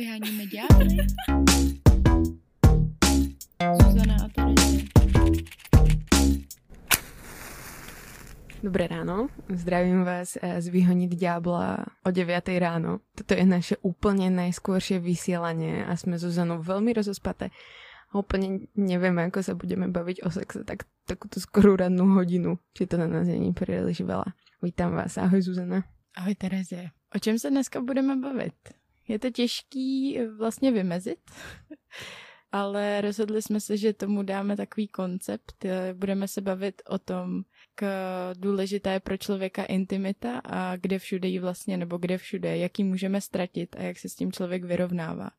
Vyháníme ďábly. Zuzana a Terezie. Dobré ráno, zdravím vás z Vyhoniť diabla o 9 ráno. Toto je naše úplne najskôršie vysielanie a sme Zuzanou veľmi rozospaté. A úplne nevieme, ako sa budeme baviť o sexe tak, takúto skorú rannú hodinu, či to na nás není príliš veľa. Vítám vás, ahoj Zuzana. Ahoj Terezie. O čem se dneska budeme bavit? Je to těžký vlastně vymezit, ale rozhodli jsme se, že tomu dáme takový koncept. Budeme se bavit o tom, k důležitá je pro člověka intimita a kde všude ji vlastně, nebo kde všude, jak ji můžeme ztratit a jak se s tím člověk vyrovnává.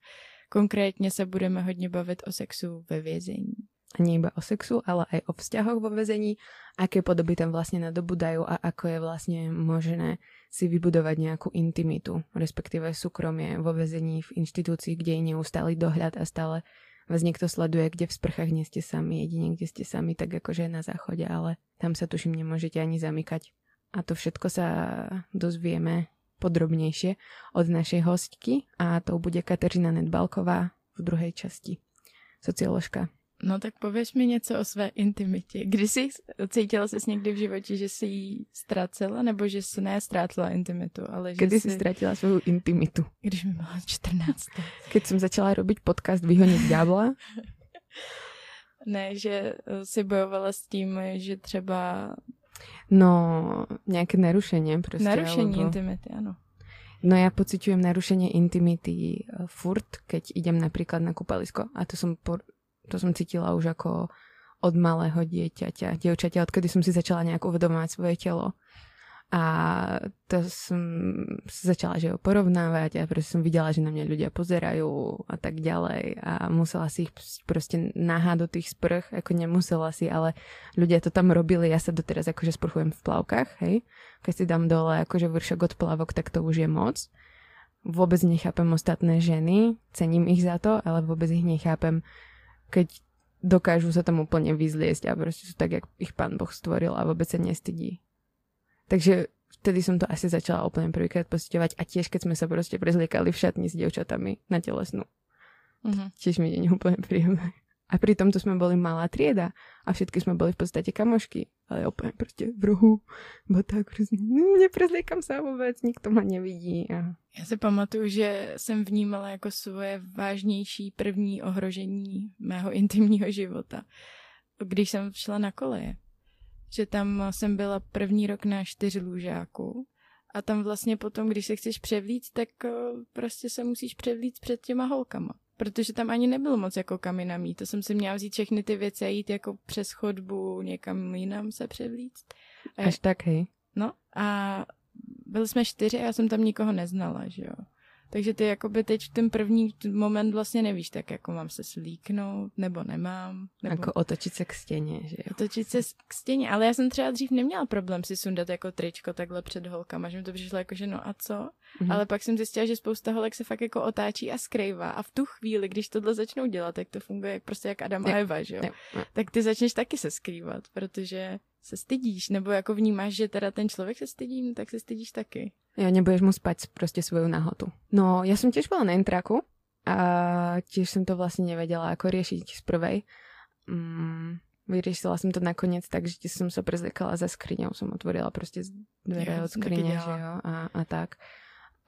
Konkrétně se budeme hodně bavit o sexu ve vězení. Nie iba o sexu, ale aj o vzťahoch vo väzení, aké podoby tam vlastne nadobudajú a ako je vlastne možné si vybudovať nejakú intimitu, respektíve súkromie vo väzení v inštitúcii, kde je neustály dohľad a stále vás niekto sleduje, kde v sprchách nie ste sami, jedine kde ste sami, tak akože na záchode, ale tam sa tuším nemôžete ani zamykať. A to všetko sa dozvieme podrobnejšie od našej hostky a to bude Kateřina Nedbalková v druhej časti. Socioložka. No tak pověš mi něco o své intimitě. Kdy jsi cítila jsi někdy v životě, že jsi ji ztrácela, nebo že jsi ne ztrátila intimitu, ale že Kdy jsi... si ztratila svou intimitu? Když mi bylo 14 let. Keď som začala robiť podcast Vyhoniť diabla, Ne, že eh, si bojovala s tím, že třeba no nejaké narušenie proste. narušení alebo... intimity, ano. No ja pociťujem narušenie intimity eh, furt, keď idem napríklad na kúpalisko a to som, por- to som cítila už ako od malého dieťaťa, dievčaťa, odkedy som si začala nejak uvedomovať svoje telo. A to som začala že ho porovnávať a proste som videla, že na mňa ľudia pozerajú a tak ďalej a musela si ich proste nahať do tých sprch, ako nemusela si, ale ľudia to tam robili, ja sa doteraz akože sprchujem v plavkách, hej. Keď si dám dole akože vršok od plavok, tak to už je moc. Vôbec nechápem ostatné ženy, cením ich za to, ale vôbec ich nechápem, keď dokážu sa tam úplne vyzliesť a proste sú tak, jak ich pán Boh stvoril a vôbec sa nestydí. Takže vtedy som to asi začala úplne prvýkrát pociťovať a tiež keď sme sa proste prezliekali v šatni s dievčatami na telesnú. Mhm. Tiež mi je úplne príjemné. A pri tomto sme boli malá trieda a všetky sme boli v podstate kamošky, ale úplne proste v rohu, bo tak proste, "Mm, neprezliekam sa vôbec, nikto ma nevidí. A... Já si pamatuju, že jsem vnímala jako svoje vážnější první ohrožení mého intimního života, když jsem šla na koleje. Že tam jsem byla první rok na čtyřlůžáku a tam vlastně potom, když se chceš převlít, tak eh, prostě se musíš převlít před těma holkama. Protože tam ani nebylo moc jako kam jinam jít. To jsem si měla vzít všechny ty věci a jít jako přes chodbu někam jinam se převlíct. A Až tak, hej. No a byli jsme čtyři a já jsem tam nikoho neznala, že jo. Takže ty jakoby teď v ten první moment vlastně nevíš, tak jako mám se slíknout, nebo nemám, nebo Ako otočiť sa k stene, že jo. otočit se k stěně. Ale já jsem třeba dřív neměla problém si sundat jako tričko takhle před holkama, že mi to přišlo jako, že no a co? Mhm. Ale pak jsem zjistila, že spousta holek se fakt jako otáčí a skrývá a v tu chvíli, když tohle začnou dělat, tak to funguje prostě jak Adam a Eva, že jo. tak ty začneš taky se skrývat, protože se stydíš, nebo jako vnímáš, že teda ten člověk se stydí, no tak se stydíš taky. Ja nebudeš mu spať proste svoju nahotu. No, ja som tiež bola na intraku a tiež som to vlastne nevedela ako riešiť z prvej. Mm, vyriešila som to nakoniec tak, že som sa prezliekala za skriňou, som otvorila proste dvere od skrine, že jo, a, a tak.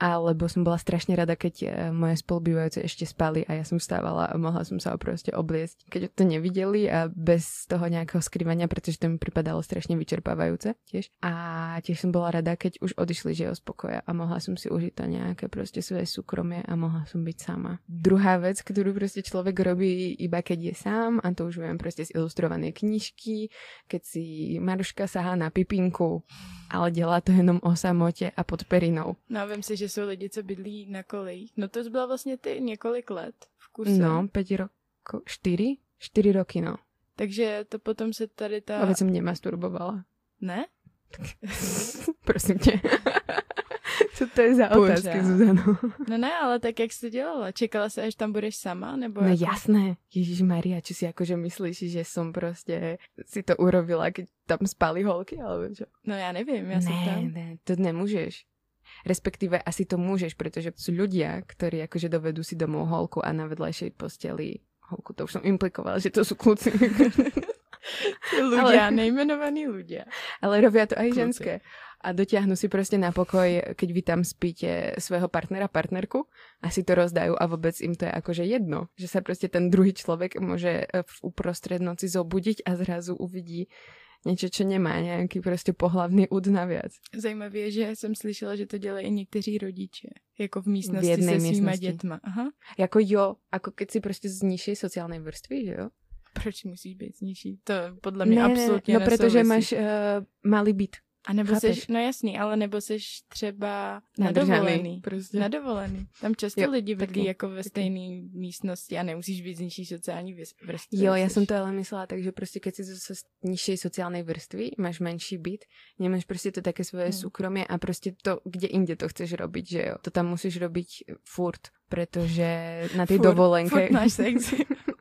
Alebo som bola strašne rada, keď e, moje spolubývajúce ešte spali a ja som vstávala a mohla som sa proste obliesť, keď to nevideli a bez toho nejakého skrývania, pretože to mi pripadalo strašne vyčerpávajúce tiež. A tiež som bola rada, keď už odišli že jo, z pokoja a mohla som si užiť to nejaké proste svoje súkromie a mohla som byť sama. Druhá vec, ktorú proste človek robí iba keď je sám a to už viem proste z ilustrovanej knižky, keď si Maruška sahá na pipinku, ale dělá to jenom o samote a pod perinou. No vím si, že jsou lidi, co bydlí na kolejích. No to byla vlastně ty několik let v kuse. No, 5 rokov, 4? 4 roky, no. Takže to potom se tady ta... A veď som nemasturbovala. Ne? Prosím tě. Co to je za Pořád. otázky, Zuzano? No ne, ale tak jak jsi to dělala? Čekala se, až tam budeš sama? Nebo No jako... jasné. Ježiš Maria, či si akože myslíš, že som proste si to urobila, keď tam spali holky, alebo čo? No já nevím, já se ne, tam... ne, to nemůžeš. Respektíve asi to môžeš, pretože sú ľudia, ktorí akože dovedú si domov holku a na vedľajšej posteli holku, to už som implikovala, že to sú kľúci. ľudia, ale, nejmenovaní ľudia. Ale robia to aj Kľúci. ženské. A dotiahnu si proste na pokoj, keď vy tam spíte svojho partnera, partnerku a si to rozdajú a vôbec im to je akože jedno. Že sa proste ten druhý človek môže v uprostred noci zobudiť a zrazu uvidí něco, čo nemá nějaký prostě pohlavný úd navíc. Zajímavé je, že jsem slyšela, že to dělají i někteří rodiče, jako v místnosti v se svýma dětma. Aha. Jako jo, jako keď si prostě z nižší sociální vrstvy, že jo? Proč musíš být nižší? To podle mě ne, absolutně ne, No, protože máš uh, malý byt. A nebo Chápeš? seš, no jasný, ale nebo seš třeba na dovolený. Prostě. Na dovolený. Tam často jo, lidi bydlí jako ve stejné místnosti a nemusíš být z nižší sociální vrstvy. Jo, já jsem to ale myslela, takže prostě keď si z nižší sociální vrstvy, máš menší byt, nemáš prostě to také svoje hmm. soukromí a prostě to, kde inde to chceš robiť, že jo. To tam musíš robiť furt, protože na té dovolenke... Furt máš sex.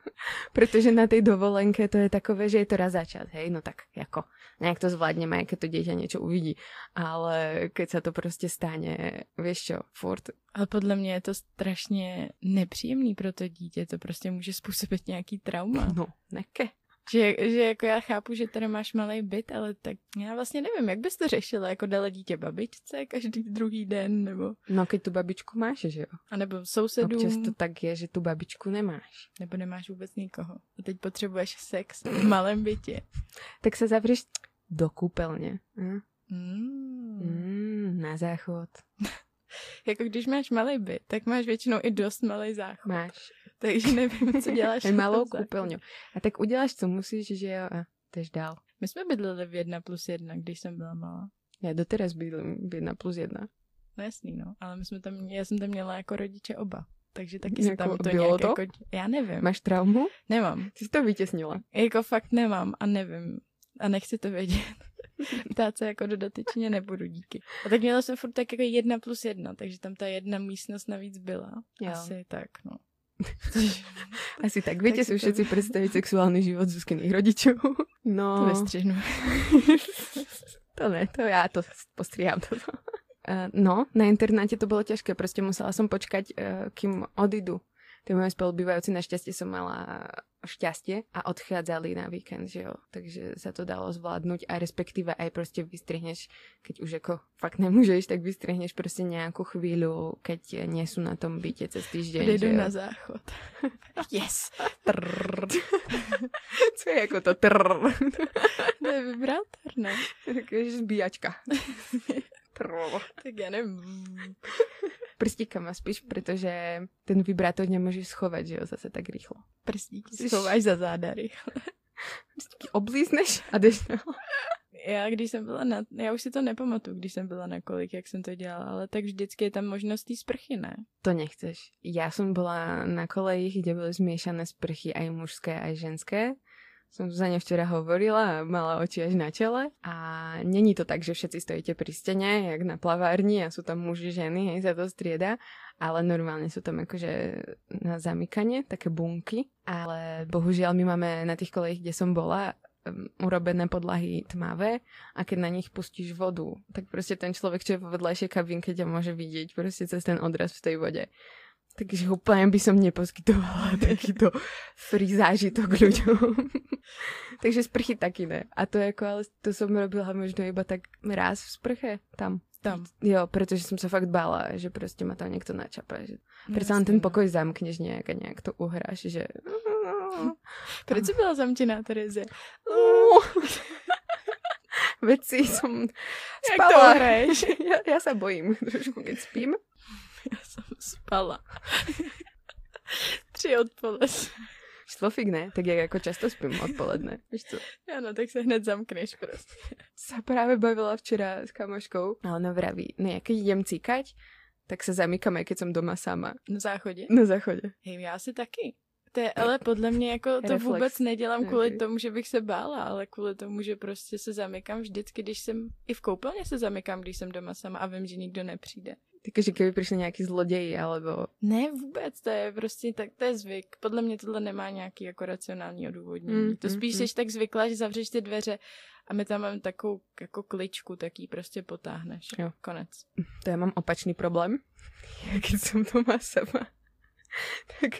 Protože na tej dovolenke to je takové, že je to raz za čas, hej, no tak jako nejak to zvládneme, keď to dieťa niečo uvidí. Ale keď sa to prostě stane, vieš čo, furt. Ale podle mě je to strašně nepříjemný pro to dítě, to prostě může způsobit nějaký trauma. No, neke. Že, že jako já chápu, že tady máš malý byt, ale tak já vlastně nevím, jak bys to řešila, jako dala dítě babičce každý druhý den, nebo... No, keď tu babičku máš, že jo? A nebo sousedům. Občas to tak je, že tu babičku nemáš. Nebo nemáš vůbec nikoho. A teď potřebuješ sex v malém bytě. tak se zavřeš do kúpeľne. Hm? Mm. Mm, na záchod. jako když máš malý byt, tak máš většinou i dost malý záchod. Máš. Takže nevím, co děláš. malou kúpeľňu. A tak uděláš, co musíš, že jo, a tež dál. My jsme bydleli v jedna plus jedna, když jsem byla malá. Já doteraz bydlím v jedna plus jedna. No jasný, no. Ale my jsme tam, já jsem tam měla jako rodiče oba. Takže taky se tam to bylo nějak to? jako, já nevím. Máš traumu? Nemám. Ty jsi to vytěsnila. Jako fakt nemám a nevím a nechci to vědět. Ptát se jako dodatečně nebudu, díky. A tak měla jsem furt tak jako jedna plus jedna, takže tam ta jedna místnost navíc byla. Jo. Asi tak, no. Asi tak. Viete si všetci představit sexuální život Zuzkyných rodičů? No. To vystřihnu. to ne, to já to postříhám to. Uh, no, na internáte to bylo těžké, prostě musela som počkať, uh, kým odídu tí moji spolubývajúci našťastie som mala šťastie a odchádzali na víkend, že jo. Takže sa to dalo zvládnuť a respektíve aj proste vystrihneš, keď už ako fakt nemôžeš, tak vystrihneš proste nejakú chvíľu, keď nie sú na tom byte cez týždeň. Jdu na záchod. yes. Trrr. Co je jako to trrr? to je vibrátor, ne? Takže zbíjačka. trrr. Tak já nevím prstíkama spíš, protože ten vibrátor nemůžeš schovat, že jo, zase tak rychlo. Prstíky schováš za záda rychle. Prstíky oblízneš a jdeš no. Já když jsem byla na, já už si to nepamatuju, když jsem byla na kolik, jak jsem to dělala, ale tak vždycky je tam možnost té sprchy, ne? To nechceš. Já jsem byla na kolejích, kde byly zmiešané sprchy aj mužské, aj ženské som za ne včera hovorila a mala oči až na čele. A není to tak, že všetci stojíte pri stene, jak na plavárni a sú tam muži, ženy, hej, sa to strieda, ale normálne sú tam akože na zamykanie, také bunky. Ale bohužiaľ my máme na tých kolejích, kde som bola, urobené podlahy tmavé a keď na nich pustíš vodu, tak prostě ten človek, čo je vo vedľajšej kabinke, ťa môže vidieť prostě cez ten odraz v tej vode. Takže úplně by som neposkytovala takýto free zážitok ľuďom. Takže sprchy taky ne. A to jako, ale to som robila možno iba tak raz v sprche tam. Tam. Jo, protože jsem se fakt bála, že prostě ma tam někdo načapa. Že... No, Přece ten no. pokoj zamkneš nějak a nějak to uhráš, že... Proč byla zamčená, Terezie? Věci jsem spala. Jak to hraješ? já, já se bojím trošku, keď spím. Já jsem spala. Tři odpoledne. Šlofik ne, tak jak jako často spím odpoledne, víš co? Ano, tak se hned zamkneš prostě. Se právě bavila včera s kamoškou a ona vraví, no jak jdem cíkať, tak se zamykám, keď jsem doma sama. Na záchodě? Na záchodě. Hej, já si taky. To je, ale podle mě jako to Reflex. vůbec nedělám kvůli okay. tomu, že bych se bála, ale kvůli tomu, že prostě se zamykám vždycky, když jsem, i v koupelně se zamykám, když jsem doma sama a vím, že nikdo nepřijde. Takže kdyby přišli nějaký zloději, alebo... Ne, vůbec, to je prostě tak, to je zvyk. Podle mě tohle nemá nějaký jako racionální odůvodnění. Mm, to spíš mm, jsi tak zvyklá, že zavřeš ty dveře a my tam máme takovou jako kličku, tak ji prostě potáhneš. Jo. Konec. To já mám opačný problém. Jak jsem doma sama, tak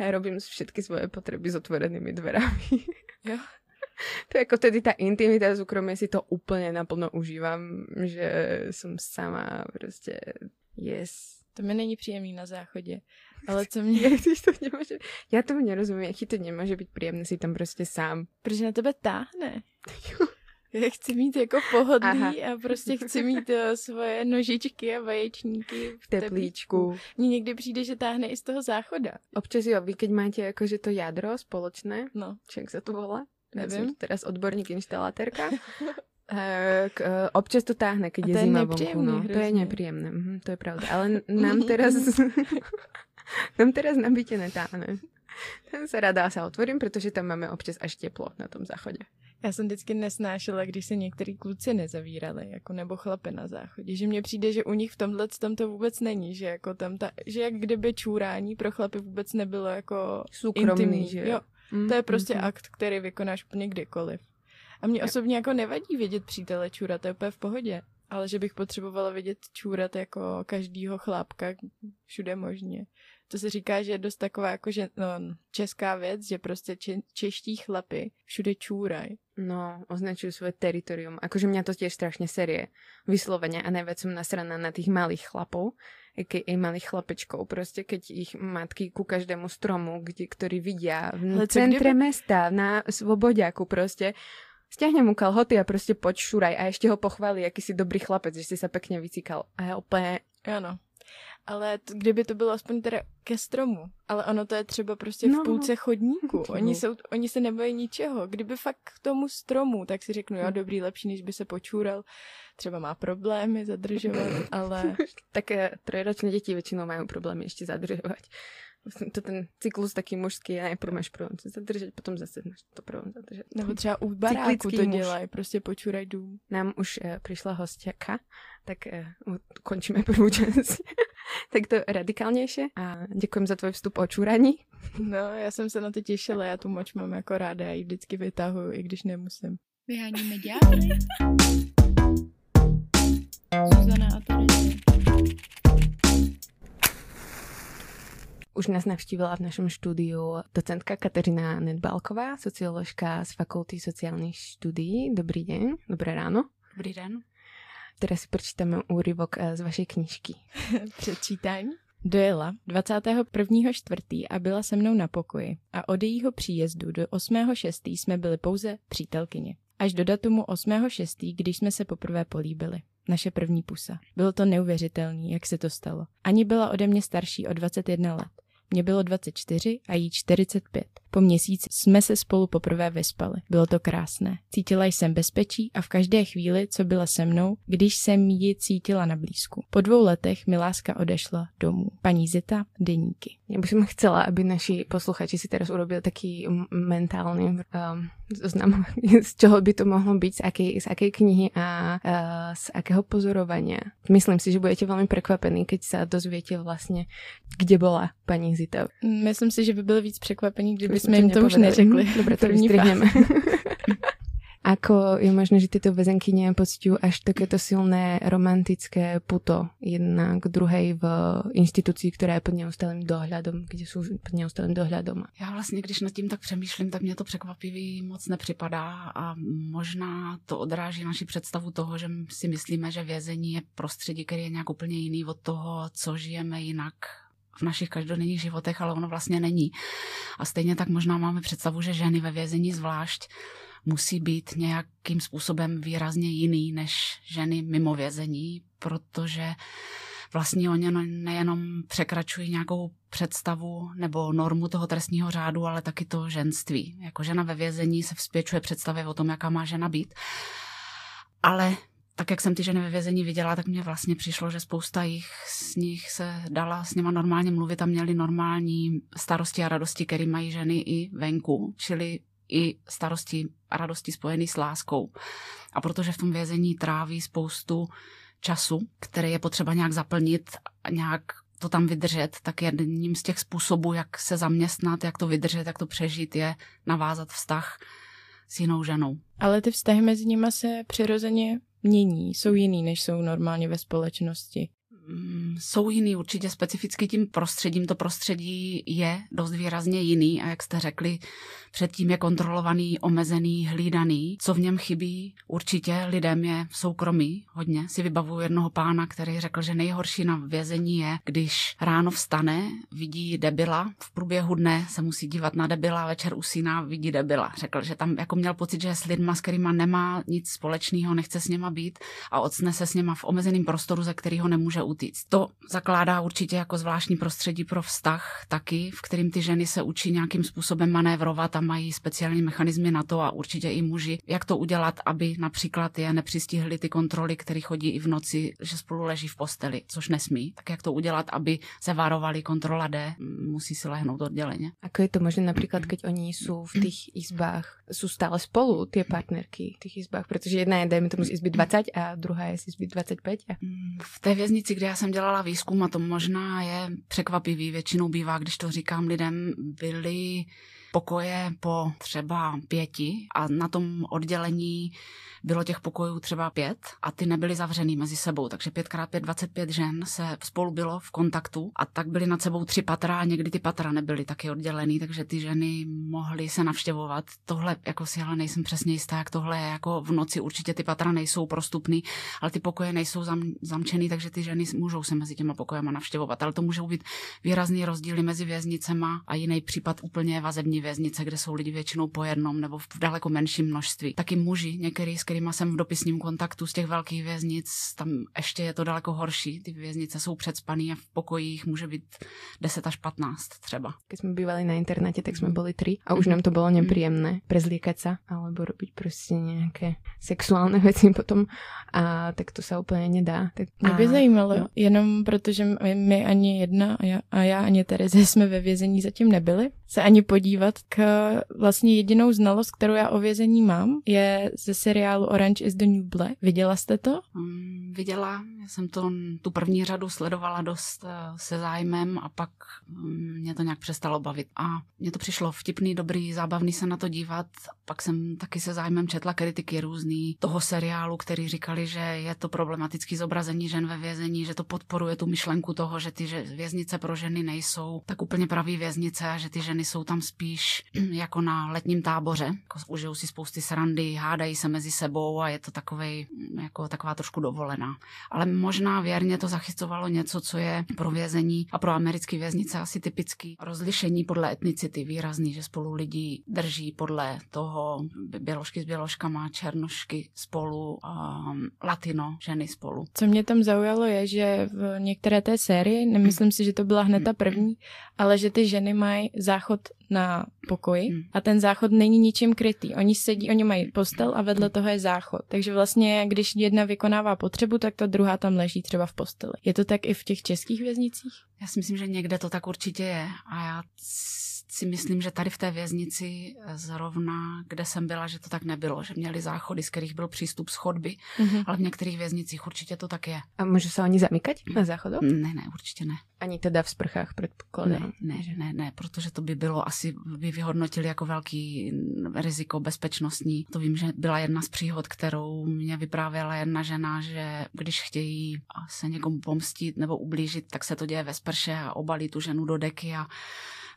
já robím všetky svoje potreby s otvorenými dverami. Jo. To je jako tedy ta intimita, soukromí si to úplně naplno užívám, že jsem sama prostě yes. To mi není příjemný na záchodě. Ale co mě... Jak to nemůže... Já tomu nerozumím, jak to nemůže být příjemné si tam prostě sám. Protože na tebe táhne. Já chci mít jako pohodlí Aha. a prostě chci mít uh, svoje nožičky a vaječníky v teplíčku. Mně někdy přijde, že táhne i z toho záchoda. Občas jo, vy keď máte jakože to jádro společné, no. jak se to volá? Nevím. teraz odborník instalatérka. Tak, uh, občas to táhne, keď je, je zima vonku. No. To je nepříjemné, mhm, to je pravda. Ale nám teraz, nám teraz na bytě netáhne. Ten se radá se otvorím, protože tam máme občas až teplo na tom záchodě. Já jsem vždycky nesnášela, když se některý kluci nezavírali, jako nebo chlapy na záchodě, že mně přijde, že u nich v tomhle tam to vůbec není, že jako tam ta, že jak kdyby čůrání pro chlapy vůbec nebylo jako Soukromný, intimní. že jo. Mm, to je prostě mm, akt, který vykonáš úplně kdykoliv. A mě osobně jako nevadí vidět přítele čůra, to je úplně v pohodě. Ale že bych potřebovala vidět čůrat jako každýho chlápka všude možně. To se říká, že je dost taková jako že, no, česká věc, že prostě če, čeští chlapy všude čúraj. No, označujú svoje teritorium. Akože mňa to tiež strašne serie. Vyslovene a najviac som nasraná na tých malých chlapov, aj malých chlapečkov, prostě, keď ich matky ku každému stromu, kde, ktorý vidia v centre kdyby... mesta, na svobodiaku prostě, stiahne mu kalhoty a prostě poď šuraj a ešte ho pochválí, aký si dobrý chlapec, že si sa pekne vycíkal. A ja úplne... Ano ale t- kdyby to bylo aspoň teda ke stromu, ale ono to je třeba prostě v no. půlce chodníku, oni, jsou, oni se nebojí ničeho, kdyby fakt k tomu stromu, tak si řeknu, jo, hm. dobrý, lepší, než by se počúral, třeba má problémy zadržovat, ale... tak eh, trojročné děti většinou mají problémy ještě zadržovat. Vlastně to ten cyklus taky mužský, a najprv máš problém se zadržet, potom zase máš to problém zadržet. Nebo třeba u baráku to dělají, prostě počuraj dům. Nám už uh, přišla hostěka, tak uh, končíme první část. tak to radikálnější a děkujem za tvůj vstup o čuraní. No, já jsem se na to těšila, já tu moč mám jako ráda, já ji vždycky vytahuju, i když nemusím. Vyháníme ďábly. Zuzana a Tereza. Už nás navštívila v našem štúdiu docentka Kateřina Nedbalková, socioložka z Fakulty sociálních studií. Dobrý den, dobré ráno. Dobrý den. Teraz si prečítame úryvok eh, z vašej knižky. Předčítání. Dojela 21.4. a byla se mnou na pokoji a od jejího příjezdu do 8.6. jsme byli pouze přítelkyně. Až do datumu 8.6., když jsme se poprvé políbili. Naše první pusa. Bylo to neuvěřitelné, jak se to stalo. Ani byla ode mě starší o 21 let. Mně bylo 24 a jí 45. Po měsíci jsme se spolu poprvé vyspali. Bylo to krásné. Cítila jsem bezpečí a v každé chvíli, co byla se mnou, když jsem ji cítila na blízku. Po dvou letech mi láska odešla domů. Paní Zita, deníky. Já bych chcela, aby naši posluchači si teraz urobili taký mentální um, zoznam, z čeho by to mohlo být, z jaké z aké knihy a uh, z akého pozorovania. Myslím si, že budete velmi překvapení, keď se dozvíte vlastně, kde byla paní Zita. Myslím si, že by byli víc překvapení, kdyby jsme jim to už neřekli. Dobre, to vystrihneme. Ako je možné, že tieto väzenkyne pocitujú až takéto silné romantické puto jedna k druhej v instituci, která je pod neustálým dohľadom, kde jsou pod neustálým dohľadom? Já vlastně, když nad tím tak přemýšlím, tak mě to překvapivý moc nepřipadá a možná to odráží naši představu toho, že si myslíme, že vězení je prostředí, který je nějak úplně jiný od toho, co žijeme jinak v našich každodenních životech, ale ono vlastně není. A stejně tak možná máme představu, že ženy ve vězení zvlášť musí být nějakým způsobem výrazně jiný než ženy mimo vězení, protože vlastně oni nejenom překračují nějakou představu nebo normu toho trestního řádu, ale taky to ženství. Jako žena ve vězení se vzpěčuje představě o tom, jaká má žena být. Ale tak jak jsem ty ženy ve vězení viděla, tak mně vlastně přišlo, že spousta jich z nich se dala s nima normálně mluvit a měli normální starosti a radosti, které mají ženy i venku, čili i starosti a radosti spojené s láskou. A protože v tom vězení tráví spoustu času, který je potřeba nějak zaplnit a nějak to tam vydržet, tak jedním z těch způsobů, jak se zaměstnat, jak to vydržet, jak to přežít, je navázat vztah s jinou ženou. Ale ty vztahy mezi nimi se přirozeně mění, jsou jiný, než jsou normálně ve společnosti. Mm, jsou jiný určitě specificky tím prostředím. To prostředí je dost výrazně jiný a jak jste řekli, předtím je kontrolovaný, omezený, hlídaný. Co v něm chybí určitě lidem je soukromí hodně. Si vybavuju jednoho pána, který řekl, že nejhorší na vězení je, když ráno vstane, vidí debila, v průběhu dne se musí dívat na debila, večer usíná, vidí debila. Řekl, že tam jako měl pocit, že s lidma, s kterýma nemá nic společného, nechce s něma být a ocne se s něma v omezeném prostoru, ze kterého nemůže utíct. To zakládá určitě jako zvláštní prostředí pro vztah taky, v kterým ty ženy se učí nějakým způsobem manévrovat a mají speciální mechanismy na to a určitě i muži, jak to udělat, aby například je nepřistihly ty kontroly, které chodí i v noci, že spolu leží v posteli, což nesmí. Tak jak to udělat, aby se varovali kontrola D, musí si lehnout odděleně. Ako je to možné například, keď oni jsou v těch izbách, jsou stále spolu, ty partnerky v těch izbách, protože jedna je, dejme tomu z izby 20 a druhá je z izby 25. A... V té věznici, kde já jsem dělala výzkum, a to možná je překvapivý, většinou bývá, když to říkám lidem, byly pokoje po třeba pěti a na tom oddělení bylo těch pokojů třeba pět a ty nebyly zavřený mezi sebou, takže pětkrát pět, 25 žen se spolu bylo v kontaktu a tak byly nad sebou tři patra a někdy ty patra nebyly taky oddělený, takže ty ženy mohly se navštěvovat. Tohle jako si ale nejsem přesně jistá, jak tohle je, jako v noci určitě ty patra nejsou prostupný, ale ty pokoje nejsou zam, zamčený, takže ty ženy můžou se mezi těma pokojema navštěvovat, ale to můžou být výrazný rozdíly mezi věznicema a jiný případ úplně vazební věznice, kde jsou lidi většinou po jednom nebo v daleko menším množství. Taky muži, některý kterými jsem v dopisním kontaktu z těch velkých věznic, tam ještě je to daleko horší. Ty věznice jsou předspaný a v pokojích může být 10 až 15 třeba. Když jsme bývali na internete, tak jsme mhm. byli tři a už nám to bylo mhm. nepříjemné prezlíkat se alebo robiť prostě nějaké sexuální věci potom a tak to se úplně nedá. Tak... Mě by zajímalo, no. jenom protože my ani jedna a já, a já ani Tereze jsme ve vězení zatím nebyli, se ani podívat k vlastně jedinou znalost, kterou já o vězení mám, je ze seriálu Orange is the New Black. Viděla jste to? Um, viděla, já jsem to tu první řadu sledovala dost uh, se zájmem a pak um, mě to nějak přestalo bavit. A mně to přišlo vtipný, dobrý, zábavný se na to dívat. Pak jsem taky se zájmem četla kritiky různý toho seriálu, který říkali, že je to problematický zobrazení žen ve vězení, že to podporuje tu myšlenku toho, že ty věznice pro ženy nejsou tak úplně pravý věznice a že ty ženy jsou tam spíš jako na letním táboře. Jako užijou si spousty srandy, hádají se mezi sebou a je to takovej, jako taková trošku dovolená. Ale možná věrně to zachycovalo něco, co je pro vězení a pro americké věznice asi typický rozlišení podle etnicity výrazný, že spolu lidi drží podle toho běložky s běložkama, černošky spolu, um, latino ženy spolu. Co mě tam zaujalo je, že v některé té sérii, nemyslím si, že to byla hned ta první, ale že ty ženy mají záchod na pokoji hmm. a ten záchod není ničím krytý. Oni sedí, oni mají postel a vedle toho je záchod. Takže vlastně, když jedna vykonává potřebu, tak ta druhá tam leží třeba v posteli. Je to tak i v těch českých věznicích? Já si myslím, že někde to tak určitě je. A já si myslím, že tady v té věznici zrovna, kde jsem byla, že to tak nebylo, že měli záchody, z kterých byl přístup z chodby, mm-hmm. ale v některých věznicích určitě to tak je. A může se oni zamykat na záchodu? Ne, ne, určitě ne. Ani teda v sprchách předpokládám. Ne, ne, ne, ne, protože to by bylo asi, by vyhodnotili jako velký riziko bezpečnostní. To vím, že byla jedna z příhod, kterou mě vyprávěla jedna žena, že když chtějí se někomu pomstit nebo ublížit, tak se to děje ve sprše a obalí tu ženu do deky a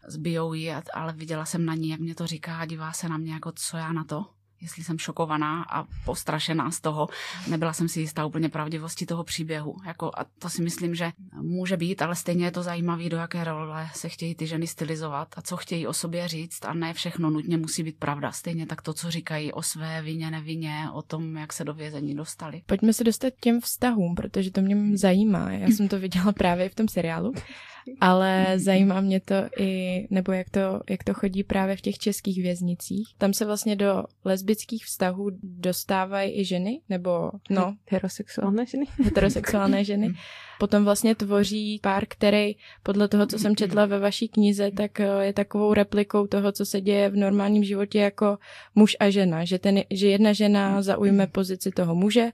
zbijou ji, ale viděla jsem na ní, jak mě to říká a dívá se na mě jako, co já na to jestli jsem šokovaná a postrašená z toho. Nebyla jsem si jistá úplně pravdivosti toho příběhu. Jako, a to si myslím, že může být, ale stejně je to zajímavé, do jaké role se chtějí ty ženy stylizovat a co chtějí o sobě říct a ne všechno nutně musí být pravda. Stejně tak to, co říkají o své vině, nevině, o tom, jak se do vězení dostali. Pojďme se dostat k těm vztahům, protože to mě zajímá. Já jsem to viděla právě v tom seriálu ale zajímá mě to i, nebo jak to, jak to chodí právě v těch českých věznicích. Tam se vlastně do lesbických vztahů dostávají i ženy, nebo no. Heterosexuální ženy. Heterosexuální ženy. Potom vlastně tvoří pár, který podle toho, co jsem četla ve vaší knize, tak eh, je takovou replikou toho, co se děje v normálním životě jako muž a žena. Že, ten, že jedna žena zaujme pozici toho muže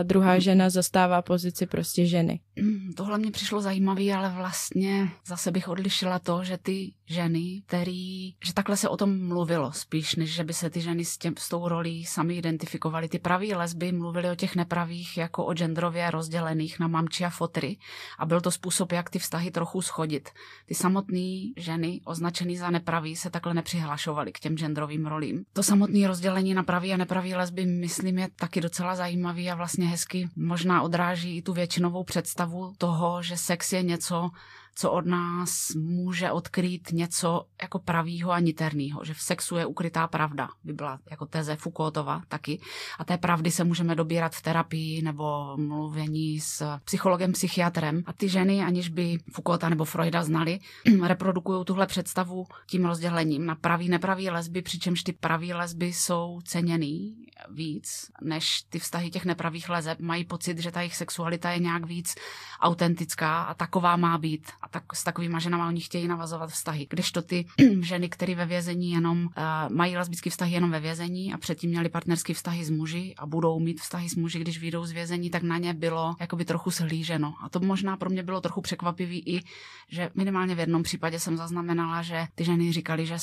a druhá žena zastává pozici prostě ženy. Tohle mě přišlo zajímavé, ale vlastně zase bych odlišila to, že ty ženy, který, že takhle se o tom mluvilo spíš, než že by se ty ženy s, těm, s tou rolí sami identifikovaly. Ty praví lesby mluvily o těch nepravých jako o genderově rozdělených na mamči a fotry a byl to způsob, jak ty vztahy trochu schodit. Ty samotné ženy označené za nepraví se takhle nepřihlašovaly k těm genderovým rolím. To samotné rozdělení na pravý a nepravý lesby, myslím, je taky docela zajímavý a vlastně hezky možná odráží i tu většinovou představu toho, že sex je něco, co od nás může odkrýt něco jako pravýho a niterného, že v sexu je ukrytá pravda, by byla jako teze Foucaultova taky. A té pravdy se můžeme dobírat v terapii nebo mluvení s psychologem, psychiatrem. A ty ženy, aniž by Foucaulta nebo Freuda znali, reprodukují tuhle představu tím rozdělením na pravý, nepravý lesby, přičemž ty pravý lesby jsou ceněný víc než ty vztahy těch nepravých leseb. Mají pocit, že ta jejich sexualita je nějak víc autentická a taková má být a tak, s takovými ženami oni chtějí navazovat vztahy. Kdežto ty ženy, které ve vězení jenom uh, mají lesbické vztahy jenom ve vězení a předtím měli partnerské vztahy s muži a budou mít vztahy s muži, když vyjdou z vězení, tak na ně bylo jakoby trochu slíženo. A to možná pro mě bylo trochu překvapivý i, že minimálně v jednom případě jsem zaznamenala, že ty ženy říkali, že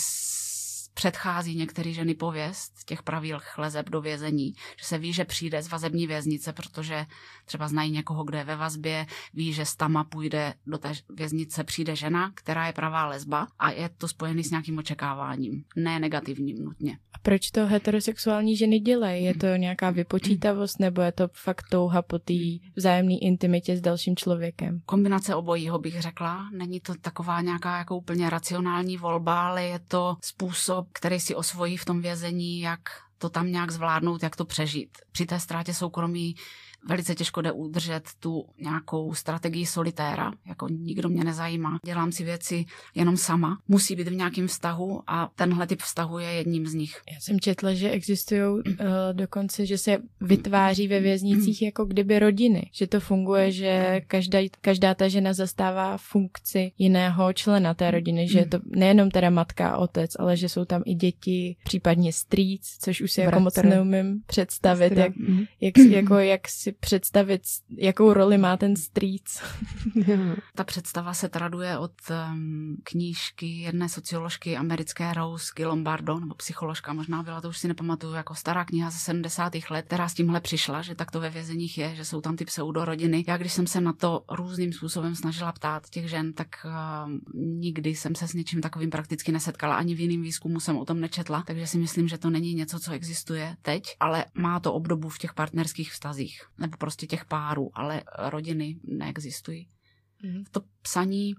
předchází některé ženy pověst těch pravilch lezeb do vězení, že se ví, že přijde z vazební věznice, protože třeba znají někoho, kdo je ve vazbě, ví, že z tama půjde do té věznice, přijde žena, která je pravá lesba a je to spojený s nějakým očekáváním, ne negativním nutně. A proč to heterosexuální ženy dělají? Je to nějaká vypočítavost nebo je to fakt touha po té vzájemné intimitě s dalším člověkem? Kombinace obojího bych řekla. Není to taková nějaká jako úplně racionální volba, ale je to způsob, který si osvojí v tom vězení, jak to tam nějak zvládnout, jak to přežít. Při té ztrátě soukromí velice těžko jde udržet tu nějakou strategii solitéra, jako nikdo mě nezajímá, dělám si věci jenom sama, musí být v nějakém vztahu a tenhle typ vztahu je jedním z nich. Já jsem četla, že existují uh, dokonce, že se vytváří ve věznicích jako kdyby rodiny, že to funguje, že každá, každá ta žena zastává funkci jiného člena té rodiny, že je to nejenom teda matka a otec, ale že jsou tam i děti, případně strýc, což už si Bratr. jako moc neumím představit, jak, mhm. jak, jako, jak si představit, jakou roli má ten strýc. Ta představa se traduje od um, knížky jedné socioložky americké Rose Gilombardo, nebo psycholožka možná byla, to už si nepamatuju, jako stará kniha ze 70. let, která s tímhle přišla, že tak to ve vězeních je, že jsou tam ty pseudorodiny. Já když jsem se na to různým způsobem snažila ptát těch žen, tak um, nikdy jsem se s něčím takovým prakticky nesetkala, ani v jiném výzkumu jsem o tom nečetla, takže si myslím, že to není něco, co existuje teď, ale má to obdobu v těch partnerských vztazích nebo prostě těch párů, ale rodiny neexistují. Mm. To psaní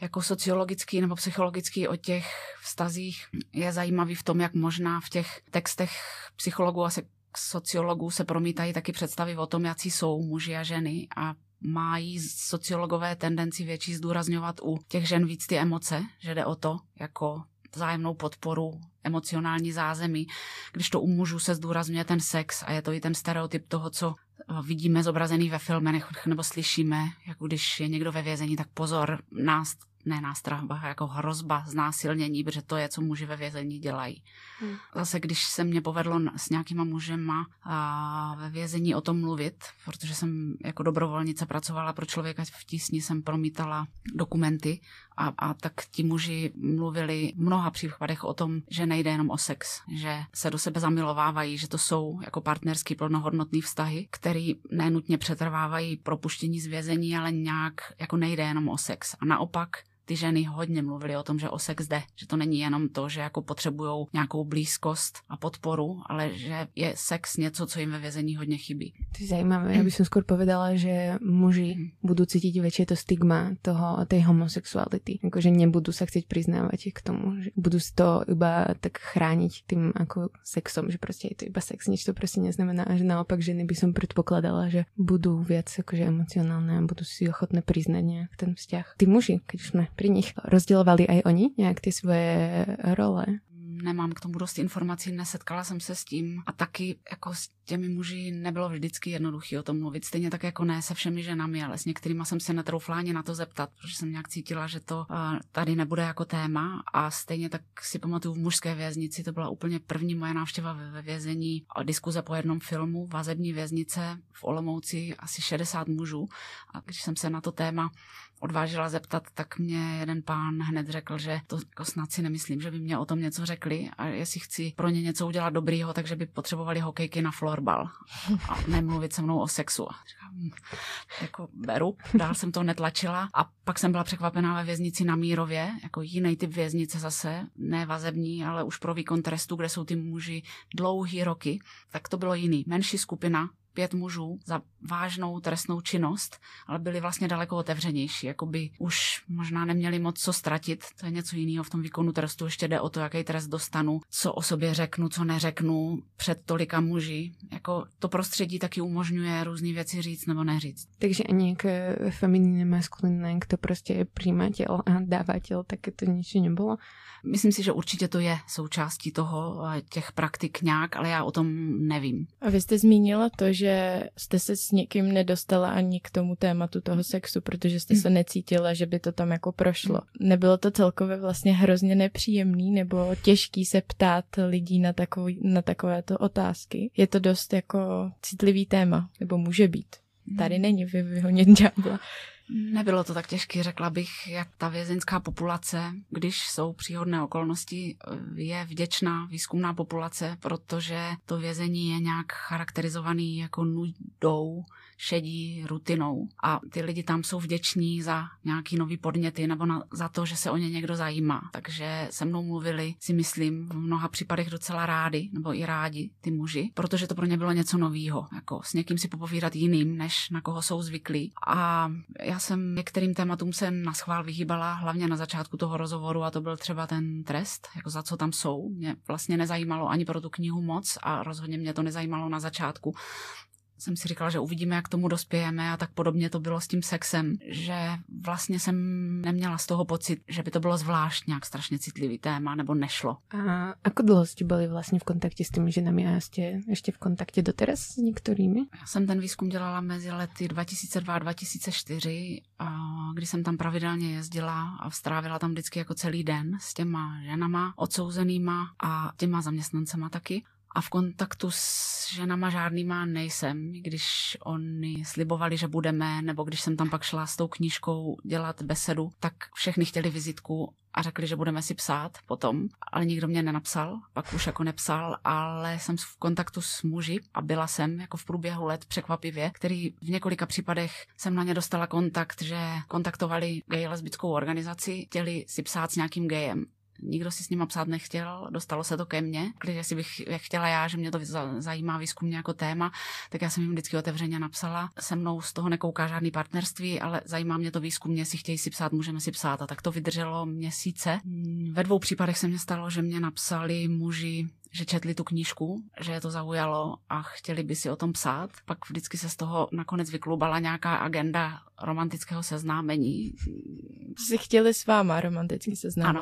jako sociologický nebo psychologický o těch vztazích je zajímavý v tom, jak možná v těch textech psychologů a sociologů se promítají taky představy o tom, jaký jsou muži a ženy a mají sociologové tendenci větší zdůrazňovat u těch žen víc ty emoce, že jde o to, jako vzájemnou podporu, emocionální zázemí, když to u mužů se zdůrazňuje ten sex a je to i ten stereotyp toho, co eh, vidíme zobrazený ve filmech nebo slyšíme, jako když je někdo ve vězení, tak pozor, nás ne nástraha, jako hrozba znásilnění, protože to je, co muži ve vězení dělají. Hmm. Zase, když se mě povedlo s nějakýma mužema a ve vězení o tom mluvit, protože jsem jako dobrovolnice pracovala pro člověka v tísni, jsem promítala dokumenty a, a tak ti muži mluvili v mnoha případech o tom, že nejde jenom o sex, že se do sebe zamilovávají, že to jsou jako partnerský plnohodnotný vztahy, který nenutně přetrvávají propuštění z vězení, ale nějak jako nejde jenom o sex. A naopak ty ženy hodně mluvily o tom, že o sex jde, že to není jenom to, že jako potřebují nějakou blízkost a podporu, ale že je sex něco, co jim ve vězení hodně chybí. To je zajímavé. Já bych skôr povedala, že muži mhm. budou cítit větší to stigma toho, tej homosexuality. Jakože nebudou se chcet přiznávat k tomu, že budou si to iba tak chránit tím jako sexom, že prostě je to iba sex, nič to prostě neznamená, a že naopak ženy by som predpokladala, že budou věc jakože emocionálne a budou si ochotné přiznat nějak ten vzťah. Ty muži, když jsme pri nich rozdělovali aj oni nějak ty svoje role? Nemám k tomu dost informací, nesetkala jsem se s tím a taky jako s těmi muži nebylo vždycky jednoduché o tom mluvit. Stejně tak jako ne se všemi ženami, ale s některými jsem se netroufla ani na to zeptat, protože jsem nějak cítila, že to tady nebude jako téma. A stejně tak si pamatuju v mužské věznici, to byla úplně první moje návštěva ve vězení diskuze po jednom filmu, vazební věznice v Olomouci, asi 60 mužů. A když jsem se na to téma odvážila zeptat, tak mě jeden pán hned řekl, že to jako snad si nemyslím, že by mě o tom něco řekli a jestli chci pro ně něco udělat dobrýho, takže by potřebovali hokejky na florbal a nemluvit se mnou o sexu. A říkám, hm, jako beru, dál jsem to netlačila a pak jsem byla překvapená ve věznici na Mírově, jako jiný typ věznice zase, ne vazební, ale už pro výkon trestu, kde jsou ty muži dlouhý roky, tak to bylo jiný. Menší skupina, pět mužů za vážnou trestnou činnost, ale byli vlastně daleko otevřenější, jako by už možná neměli moc co ztratit. To je něco jiného v tom výkonu trestu. Ještě jde o to, jaký trest dostanu, co o sobě řeknu, co neřeknu před tolika muži. Jako to prostředí taky umožňuje různé věci říct nebo neříct. Takže ani k feminine, maskulinné, kdo prostě je přijímatel a dávatel, tak to nič nebylo? Myslím si, že určitě to je součástí toho, těch praktik nějak, ale já o tom nevím. A vy jste zmínila to, že jste se s někým nedostala ani k tomu tématu toho sexu, protože jste se necítila, že by to tam jako prošlo. Nebylo to celkově vlastně hrozně nepříjemný nebo těžký se ptát lidí na, takový, na takovéto otázky? Je to dost jako citlivý téma, nebo může být. Tady není vyhonět ďábla. Nebylo to tak těžké, řekla bych, jak ta vězeňská populace, když jsou příhodné okolnosti, je vděčná výzkumná populace, protože to vězení je nějak charakterizovaný jako nudou, šedí rutinou a ty lidi tam jsou vděční za nějaký nový podněty nebo na, za to, že se o ně někdo zajímá. Takže se mnou mluvili, si myslím, v mnoha případech docela rádi, nebo i rádi ty muži, protože to pro ně bylo něco novýho, jako s někým si popovídat jiným, než na koho jsou zvyklí. A já jsem některým tématům se na schvál vyhýbala, hlavně na začátku toho rozhovoru a to byl třeba ten trest, jako za co tam jsou. Mě vlastně nezajímalo ani pro tu knihu moc a rozhodně mě to nezajímalo na začátku jsem si říkala, že uvidíme, jak tomu dospějeme a tak podobně to bylo s tím sexem, že vlastně jsem neměla z toho pocit, že by to bylo zvlášť nějak strašně citlivý téma nebo nešlo. A ako dlouho jste byli vlastně v kontakte s těmi ženami a jste ještě v kontakte doteraz s některými? Já jsem ten výzkum dělala mezi lety 2002 a 2004, kdy jsem tam pravidelně jezdila a strávila tam vždycky jako celý den s těma ženama, odsouzenýma a těma zaměstnancema taky a v kontaktu s ženama žádnýma nejsem, když oni slibovali, že budeme, nebo když jsem tam pak šla s tou knížkou dělat besedu, tak všechny chtěli vizitku a řekli, že budeme si psát potom, ale nikdo mě nenapsal, pak už jako nepsal, ale jsem v kontaktu s muži a byla jsem jako v průběhu let překvapivě, který v několika případech jsem na ně dostala kontakt, že kontaktovali gay lesbickou organizaci, chtěli si psát s nějakým gejem nikdo si s nima psát nechtěl, dostalo se to ke mně. Když si bych jak chtěla já, že mě to zajímá výzkumně jako téma, tak já jsem jim vždycky otevřeně napsala. Se mnou z toho nekouká žádný partnerství, ale zajímá mě to výzkumně, si chtějí si psát, můžeme si psát. A tak to vydrželo měsíce. Ve dvou případech se mě stalo, že mě napsali muži že četli tu knížku, že je to zaujalo a chtěli by si o tom psát. Pak vždycky se z toho nakonec vyklubala nějaká agenda romantického seznámení. Si chtěli s váma romanticky seznámit.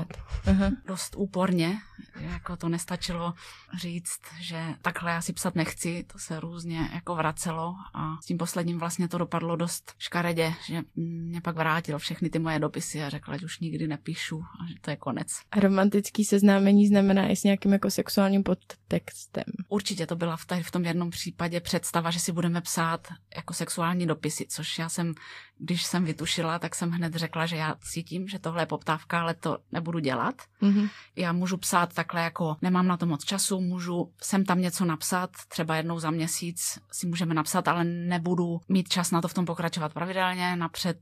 Ano, Aha. dost úporně, jako to nestačilo říct, že takhle já si psat nechci, to se různě jako vracelo a s tím posledním vlastně to dopadlo dost škaredě, že mě pak vrátil všechny ty moje dopisy a řekl, že už nikdy nepíšu a že to je konec. A romantický seznámení znamená i s nějakým jako sexuálním podtextem. Určitě to byla v, tady v tom jednom případě představa, že si budeme psát jako sexuální dopisy, což já jsem když jsem vytušila, tak jsem hned řekla, že já cítím, že tohle je poptávka, ale to nebudu dělat. Mm-hmm. Já můžu psát takhle jako nemám na to moc času, můžu sem tam něco napsat, třeba jednou za měsíc si můžeme napsat, ale nebudu mít čas na to v tom pokračovat pravidelně. Napřed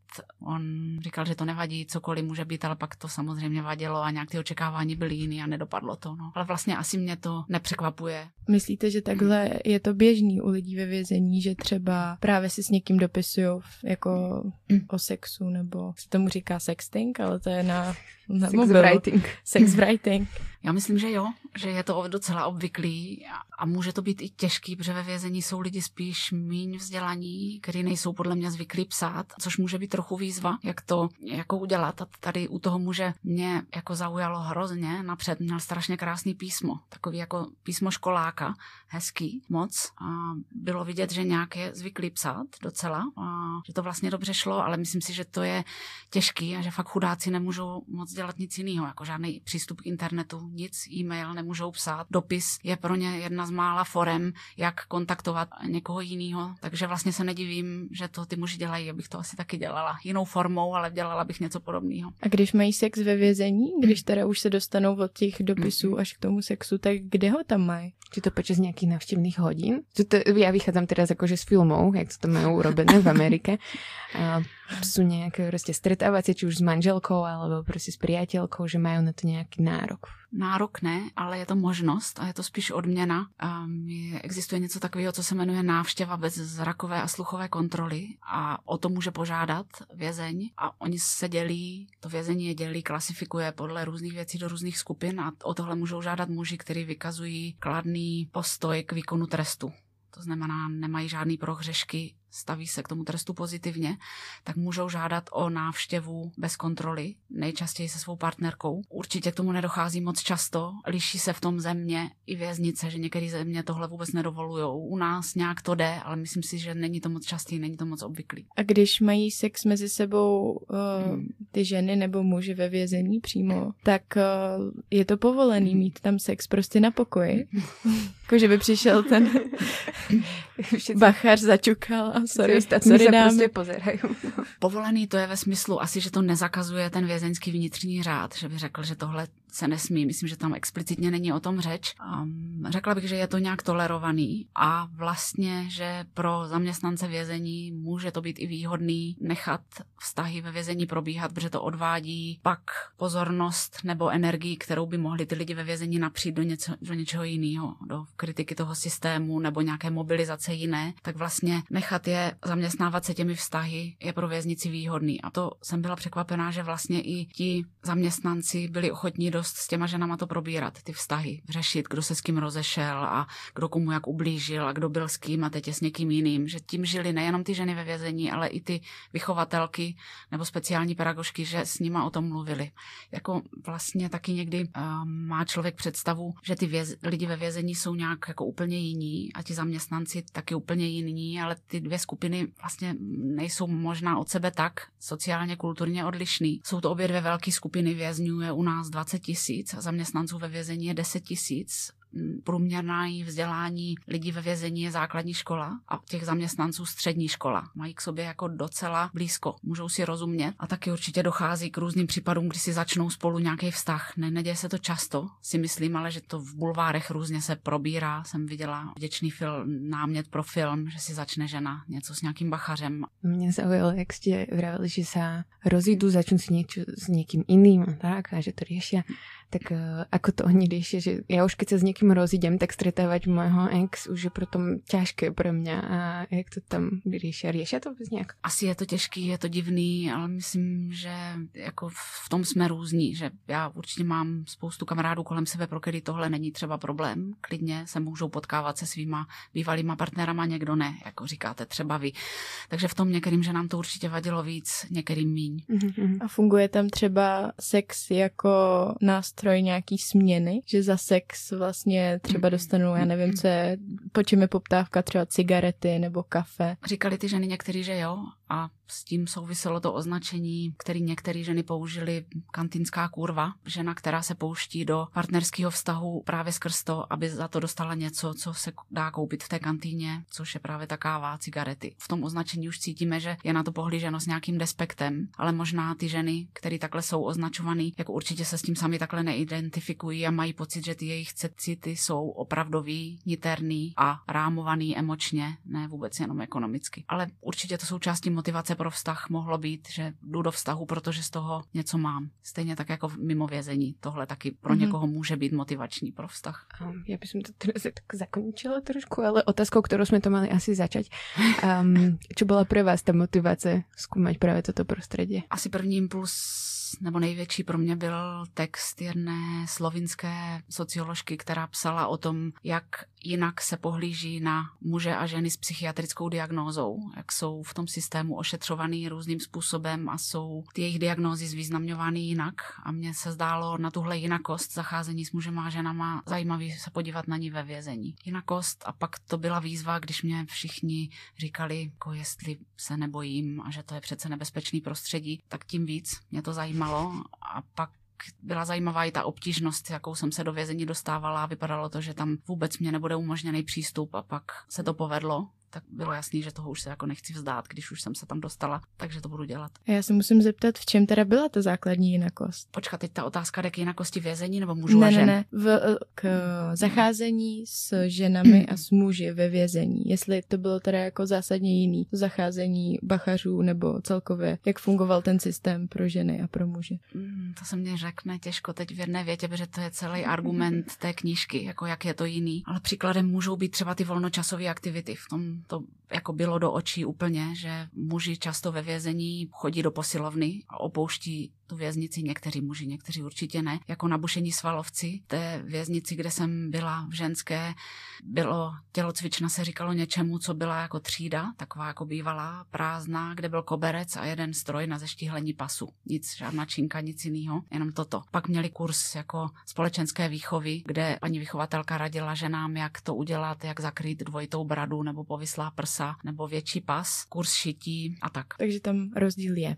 on říkal, že to nevadí, cokoliv může být, ale pak to samozřejmě vadilo a nějak ty očekávání byly jiný a nedopadlo to. No. Ale vlastně asi mě to nepřekvapuje. Myslíte, že takhle je to běžný u lidí ve vězení, že třeba právě si s někým dopisují jako o sexu, nebo se tomu říká sexting, ale to je na, na Sex mobilu. writing. Sex writing. Já myslím, že jo, že je to docela obvyklý a může to být i těžký, protože ve vězení jsou lidi spíš míň vzdělaní, kteří nejsou podle mě zvyklí psát, což může být trochu výzva, jak to jako udělat. A tady u toho muže mě jako zaujalo hrozně. Napřed měl strašně krásný písmo, takový jako písmo školáka, hezký moc. A bylo vidět, že nějak je zvyklý psát docela a že to vlastně dobře šlo, ale myslím si, že to je těžký a že fakt chudáci nemůžou moc dělat nic jiného, jako žádný přístup k internetu, nic, e-mail nemůžou psát. Dopis je pro ně jedna z mála forem, jak kontaktovat někoho jiného. Takže vlastně se nedivím, že to ty muži dělají, abych to asi taky dělala. Jinou formou, ale dělala bych něco podobného. A když mají sex ve vězení, když teda už se dostanou od těch dopisů až k tomu sexu, tak kde ho tam mají? Či to počas nějakých návštěvných hodin? To, ja vychádzam teraz akože z filmov, jak to tam majú urobené v Amerike. A sú nejaké proste stretávacie, či už s manželkou, alebo proste s priateľkou, že majú na to nejaký nárok nárok ne, ale je to možnost a je to spíš odměna. Um, je, existuje něco takového, co se jmenuje návštěva bez zrakové a sluchové kontroly a o to může požádat vězeň a oni se dělí, to vězení je dělí, klasifikuje podle různých věcí do různých skupin a o tohle můžou žádat muži, kteří vykazují kladný postoj k výkonu trestu. To znamená, nemají žádný prohřešky staví se k tomu trestu pozitivně, tak můžou žádat o návštěvu bez kontroly, nejčastěji se svou partnerkou. Určitě k tomu nedochází moc často, liší se v tom země i věznice, že některé země tohle vůbec nedovolují. U nás nějak to jde, ale myslím si, že není to moc častý, není to moc obvyklý. A když mají sex mezi sebou uh, ty ženy nebo muži ve vězení přímo, tak uh, je to povolený mít tam sex prostě na pokoji. jako, že by přišel ten bachař, začukal a sorry, sorry dámy. prostě pozerají. Povolený to je ve smyslu asi, že to nezakazuje ten vězeňský vnitřní řád, že by řekl, že tohle se nesmí. Myslím, že tam explicitně není o tom řeč. Um, řekla bych, že je to nějak tolerovaný a vlastně, že pro zaměstnance vězení může to být i výhodný nechat vztahy ve vězení probíhat, protože to odvádí pak pozornost nebo energii, kterou by mohli ty lidi ve vězení napřít do, něco, do něčeho jiného, do kritiky toho systému nebo nějaké mobilizace jiné, tak vlastně nechat je zaměstnávat se těmi vztahy je pro věznici výhodný. A to jsem byla překvapená, že vlastně i ti zaměstnanci byli ochotní do dost s těma ženama to probírat, ty vztahy, řešit, kdo se s kým rozešel a kdo komu jak ublížil a kdo byl s kým a teď je s někým jiným. Že tím žili nejenom ty ženy ve vězení, ale i ty vychovatelky nebo speciální pedagožky, že s nima o tom mluvili. Jako vlastně taky někdy uh, má člověk představu, že ty věz, lidi ve vězení jsou nějak jako úplně jiní a ti zaměstnanci taky úplně jiní, ale ty dvě skupiny vlastně nejsou možná od sebe tak sociálně, kulturně odlišný. Jsou to obě dvě velké skupiny vězňů, je u nás 20 tisíc, zaměstnanců ve vězení je 10 tisíc průměrná vzdělání lidí ve vězení je základní škola a těch zaměstnanců střední škola. Mají k sobě jako docela blízko, můžou si rozumět a taky určitě dochází k různým případům, kdy si začnou spolu nějaký vztah. Ne, neděje se to často, si myslím, ale že to v bulvárech různě se probírá. Jsem viděla vděčný film, námět pro film, že si začne žena něco s nějakým bachařem. Mě zaujalo, jak jste vravili, že se rozídu, začnou si něco s někým jiným tak, a že to řeší tak uh, ako to oni riešia, že ja už keď sa s niekým rozídem, tak stretávať môjho ex už je potom ťažké pre mňa a jak to tam riešia? Riešia to vůbec nějak? Asi je to těžký, je to divný, ale myslím, že jako v tom jsme různí, že já určitě mám spoustu kamarádů kolem sebe, pro který tohle není třeba problém. Klidně se můžou potkávat se svýma bývalýma partnerama, někdo ne, jako říkáte třeba vy. Takže v tom některým, že nám to určitě vadilo víc, některým míň. Mm-hmm. A funguje tam třeba sex jako nástroj nástroj nějaký směny, že za sex vlastně třeba dostanu, já nevím, co je, po čem je poptávka, třeba cigarety nebo kafe. Říkali ty ženy některý, že jo, a s tím souviselo to označení, který některé ženy použili, kantinská kurva, žena, která se pouští do partnerského vztahu právě skrz to, aby za to dostala něco, co se dá koupit v té kantýně, což je právě ta káva, cigarety. V tom označení už cítíme, že je na to pohlíženo s nějakým despektem, ale možná ty ženy, které takhle jsou označované, jako určitě se s tím sami takhle neidentifikují a mají pocit, že ty jejich city jsou opravdový, niterný a rámovaný emočně, ne vůbec jenom ekonomicky. Ale určitě to jsou části motivace pro vztah mohlo být, že jdu do vztahu, protože z toho něco mám. Stejně tak jako mimo vězení. Tohle taky pro mm-hmm. někoho může být motivační pro vztah. Um, já bych to tak zakončila trošku, ale otázkou, kterou jsme to mali asi začať. Um, čo byla pro vás ta motivace zkoumat právě toto prostředí? Asi první impuls nebo největší pro mě byl text jedné slovinské socioložky, která psala o tom, jak jinak se pohlíží na muže a ženy s psychiatrickou diagnózou, jak jsou v tom systému ošetřovaný různým způsobem a jsou ty jejich diagnózy zvýznamňovány jinak. A mně se zdálo na tuhle jinakost zacházení s mužema a ženama zajímavý se podívat na ní ve vězení. Jinakost a pak to byla výzva, když mě všichni říkali, jako jestli se nebojím a že to je přece nebezpečný prostředí, tak tím víc mě to zajímalo a pak byla zajímavá i ta obtížnost, jakou jsem se do vězení dostávala vypadalo to, že tam vůbec mě nebude umožněný přístup a pak se to povedlo tak bylo jasný, že toho už se jako nechci vzdát, když už jsem se tam dostala, takže to budu dělat. A já se musím zeptat, v čem teda byla ta základní jinakost? Počkat, teď ta otázka jde k jinakosti vězení nebo mužů ne, a žen? Ne, ne, v, k zacházení s ženami a s muži ve vězení. Jestli to bylo teda jako zásadně jiný, to zacházení bachařů nebo celkově, jak fungoval ten systém pro ženy a pro muže. Mm, to se mě řekne těžko teď v jedné větě, protože to je celý argument té knížky, jako jak je to jiný. Ale příkladem můžou být třeba ty volnočasové aktivity. V tom to jako bylo do očí úplně, že muži často ve vězení chodí do posilovny a opouští tu věznici, někteří muži, někteří určitě ne, jako nabušení svalovci. Té věznici, kde jsem byla v ženské, bylo tělocvična se říkalo něčemu, co byla jako třída, taková jako bývalá, prázdná, kde byl koberec a jeden stroj na zeštíhlení pasu. Nic, žádná činka, nic jiného, jenom toto. Pak měli kurz jako společenské výchovy, kde paní vychovatelka radila ženám, jak to udělat, jak zakrýt dvojitou bradu nebo povyslá prsa nebo větší pas, kurz šití a tak. Takže tam rozdíl je.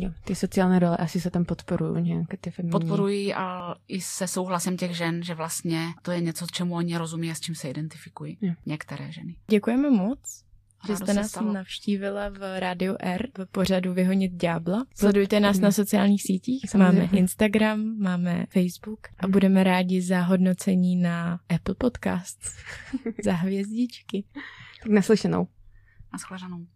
Jo, ty sociální role asi se tam podporují nějaké ty feminní. Podporují a i se souhlasem těch žen, že vlastně to je něco, čemu oni rozumí a s čím se identifikují. Jo. Některé ženy. Děkujeme moc. Že jste nás stalo. navštívila v Rádiu R v pořadu Vyhonit ďábla. Sledujte nás na sociálních sítích. Samozřejmě. Máme Instagram, máme Facebook a budeme rádi za hodnocení na Apple Podcast. za hvězdičky. Trudne slyšenou. A schvářanou.